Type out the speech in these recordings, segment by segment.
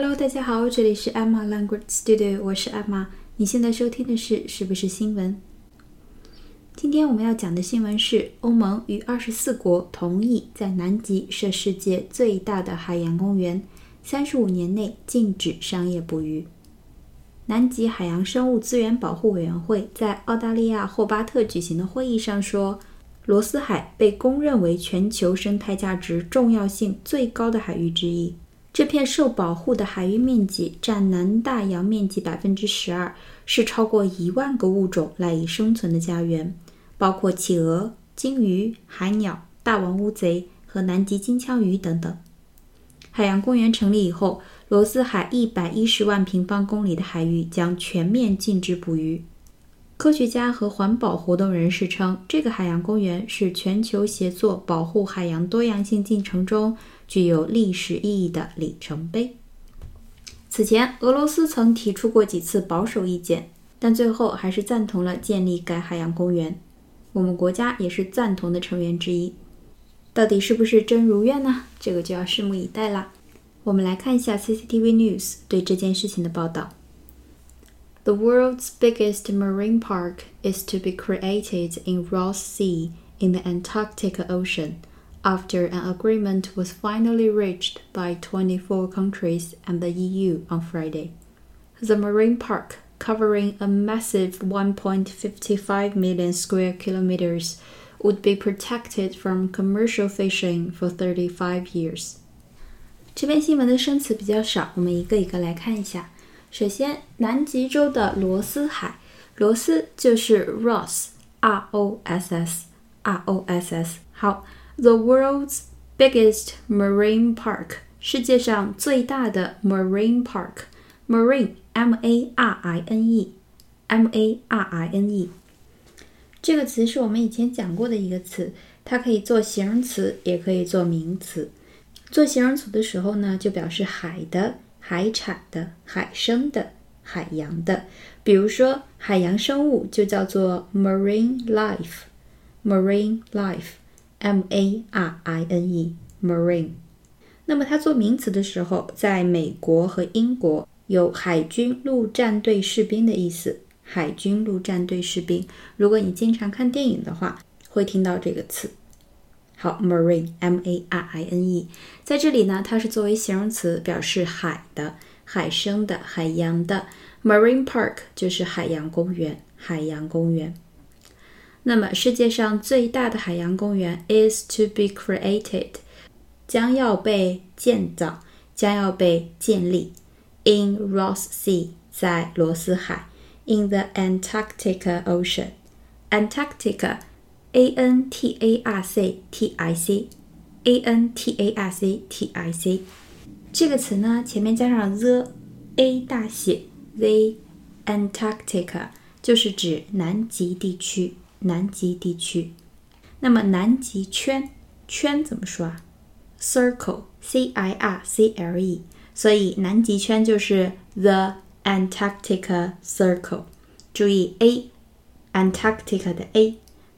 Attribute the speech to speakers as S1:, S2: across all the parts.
S1: Hello，大家好，这里是 Emma Language Studio，我是 Emma。你现在收听的是是不是新闻？今天我们要讲的新闻是欧盟与二十四国同意在南极设世界最大的海洋公园，三十五年内禁止商业捕鱼。南极海洋生物资源保护委员会在澳大利亚霍巴特举行的会议上说，罗斯海被公认为全球生态价值重要性最高的海域之一。这片受保护的海域面积占南大洋面积百分之十二，是超过一万个物种赖以生存的家园，包括企鹅、鲸鱼、海鸟、大王乌贼和南极金枪鱼等等。海洋公园成立以后，罗斯海一百一十万平方公里的海域将全面禁止捕鱼。科学家和环保活动人士称，这个海洋公园是全球协作保护海洋多样性进程中具有历史意义的里程碑。此前，俄罗斯曾提出过几次保守意见，但最后还是赞同了建立该海洋公园。我们国家也是赞同的成员之一。到底是不是真如愿呢？这个就要拭目以待啦。我们来看一下 CCTV News 对这件事情的报道。The world's biggest marine park is to be created in Ross Sea in the Antarctic Ocean after an agreement was finally reached by 24 countries and the EU on Friday. The marine park, covering a massive 1.55 million square kilometers, would be protected from commercial fishing for 35 years. 这篇新闻的生词比较少，我们一个一个来看一下。 首先，南极洲的罗斯海，罗斯就是 Ross，R O S S，R O S S。好，The world's biggest marine park，世界上最大的 marine park，marine，M A R I N E，M A R I N E。这个词是我们以前讲过的一个词，它可以做形容词，也可以做名词。做形容词的时候呢，就表示海的。海产的、海生的、海洋的，比如说海洋生物就叫做 marine life，marine life，m a r i n e，marine。那么它做名词的时候，在美国和英国有海军陆战队士兵的意思。海军陆战队士兵，如果你经常看电影的话，会听到这个词。好，marine，m a r i n e，在这里呢，它是作为形容词表示海的、海生的、海洋的。marine park 就是海洋公园，海洋公园。那么，世界上最大的海洋公园 is to be created，将要被建造，将要被建立。in Ross Sea，在罗斯海。in the Antarctic Ocean，Antarctica。A N T A R C T I C，A N T A R C T I C，这个词呢，前面加上 the，A 大写，the Antarctica 就是指南极地区，南极地区。那么南极圈，圈怎么说啊？Circle，C I R C L E，所以南极圈就是 the Antarctica Circle。注意 A，Antarctica 的 A。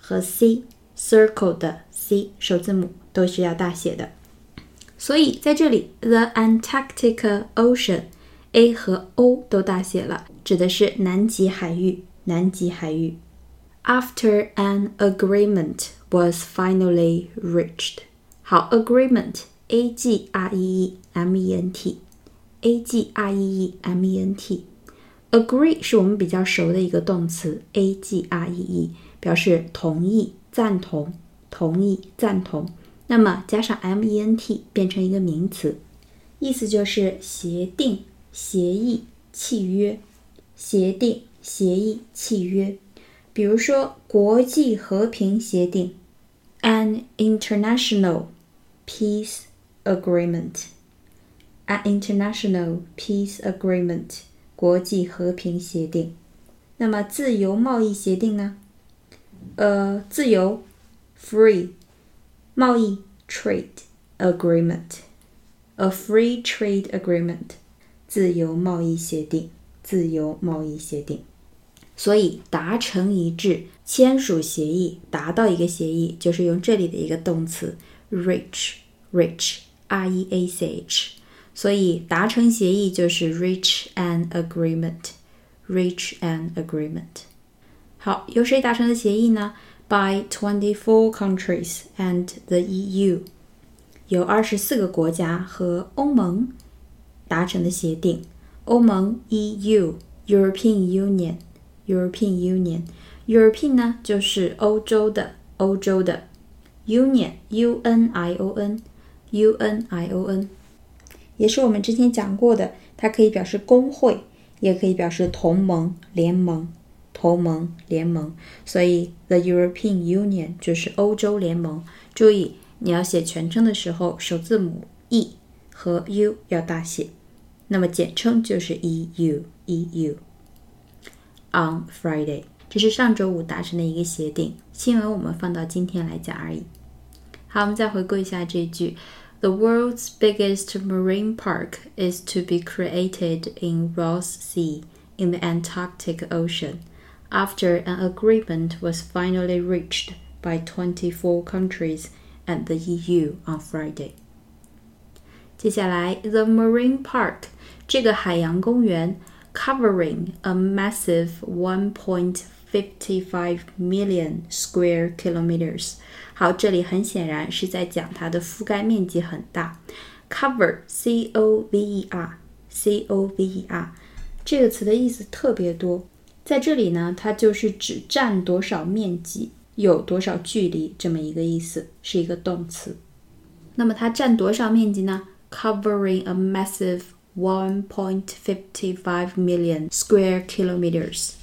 S1: 和 C circle 的 C 首字母都是要大写的，所以在这里 the Antarctic Ocean，A 和 O 都大写了，指的是南极海域。南极海域。After an agreement was finally reached，好，agreement，A G R E E M E N T，A G R E E M E N T，agree 是我们比较熟的一个动词，A G R E E。 表示同意、赞同、同意、赞同，那么加上 ment 变成一个名词，意思就是协定、协议、契约、协定、协议、契约。比如说国际和平协定，an international peace agreement，an international peace agreement，国际和平协定。那么自由贸易协定呢？呃，自由，free，贸易，trade agreement，a free trade agreement，自由贸易协定，自由贸易协定。所以达成一致，签署协议，达到一个协议，就是用这里的一个动词 reach，reach，r e a c h。所以达成协议就是 reach an agreement，reach an agreement。好，由谁达成的协议呢？By twenty-four countries and the EU，有二十四个国家和欧盟达成的协定。欧盟 EU，European Union，European Union，European 呢就是欧洲的，欧洲的。Union U N I O N U N I O N 也是我们之前讲过的，它可以表示工会，也可以表示同盟、联盟、同盟、联盟。所以 The European Union 就是欧洲联盟。注意，你要写全称的时候，首字母 E 和 U 要大写。那么简称就是 EU EU。On Friday，这是上周五达成的一个协定。新闻我们放到今天来讲而已。好，我们再回顾一下这句：The world's biggest marine park is to be created in Ross Sea in the Antarctic Ocean after an agreement was finally reached by 24 countries and the EU on Friday. 接下来，the marine park 这个海洋公园 covering a massive 1.55 million square kilometers。好，这里很显然是在讲它的覆盖面积很大。cover，c o v e r，c o v e r，这个词的意思特别多。 在这里呢，它就是指占多少面积，有多少距离这么一个意思，是一个动词。那么它占多少面积呢？Covering a massive 1.55 million square kilometers，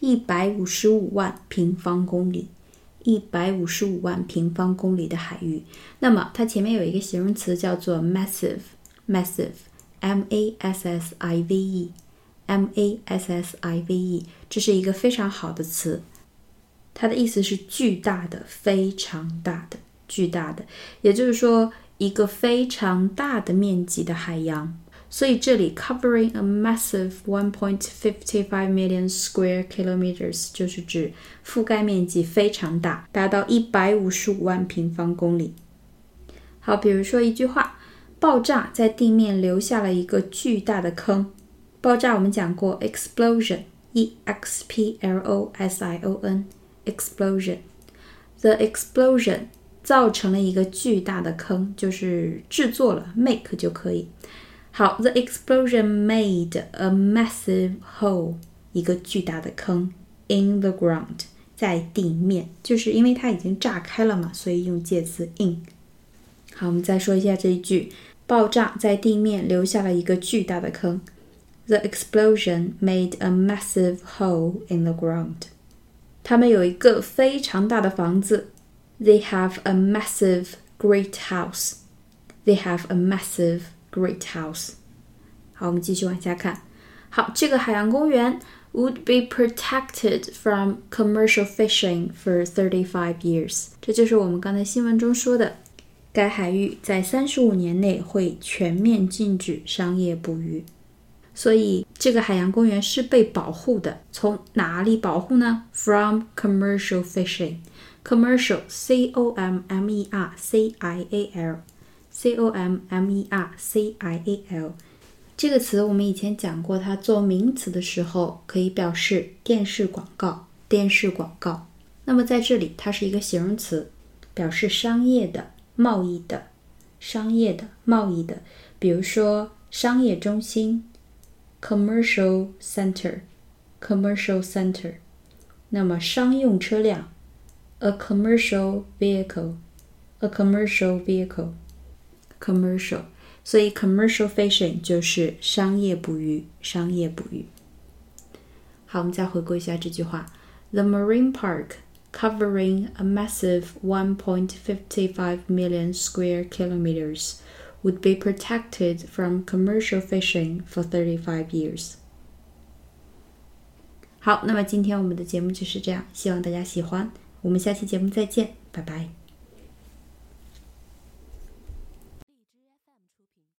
S1: 一百五十五万平方公里，一百五十五万平方公里的海域。那么它前面有一个形容词叫做 massive，massive，m a s s i v e Massive，这是一个非常好的词，它的意思是巨大的、非常大的、巨大的，也就是说一个非常大的面积的海洋。所以这里 covering a massive 1.55 million square kilometers 就是指覆盖面积非常大，达到一百五十五万平方公里。好，比如说一句话，爆炸在地面留下了一个巨大的坑。爆炸我们讲过 explosion，e x p l o s i o n，explosion，the explosion 造成了一个巨大的坑，就是制作了 make 就可以。好，the explosion made a massive hole，一个巨大的坑，in the ground，在地面，就是因为它已经炸开了嘛，所以用介词 in。好，我们再说一下这一句，爆炸在地面留下了一个巨大的坑。The explosion made a massive hole in the ground。他们有一个非常大的房子。They have a massive, great house. They have a massive Great house。好，我们继续往下看。好，这个海洋公园 would be protected from commercial fishing for thirty-five years。这就是我们刚才新闻中说的，该海域在三十五年内会全面禁止商业捕鱼。 所以，这个海洋公园是被保护的。从哪里保护呢？From commercial fishing。Commercial，c o m m e r c i a l。c o m m e r c i a l 这个词我们以前讲过，它做名词的时候可以表示电视广告。电视广告。那么在这里，它是一个形容词，表示商业的、贸易的、商业的、贸易的。比如说商业中心 ，commercial center，commercial center。那么商用车辆，a commercial vehicle，a commercial vehicle。commercial，所以 commercial fishing 就是商业捕鱼，商业捕鱼。好，我们再回顾一下这句话：The marine park covering a massive 1.55 million square kilometers would be protected from commercial fishing for 35 years. 好，那么今天我们的节目就是这样，希望大家喜欢。我们下期节目再见，拜拜。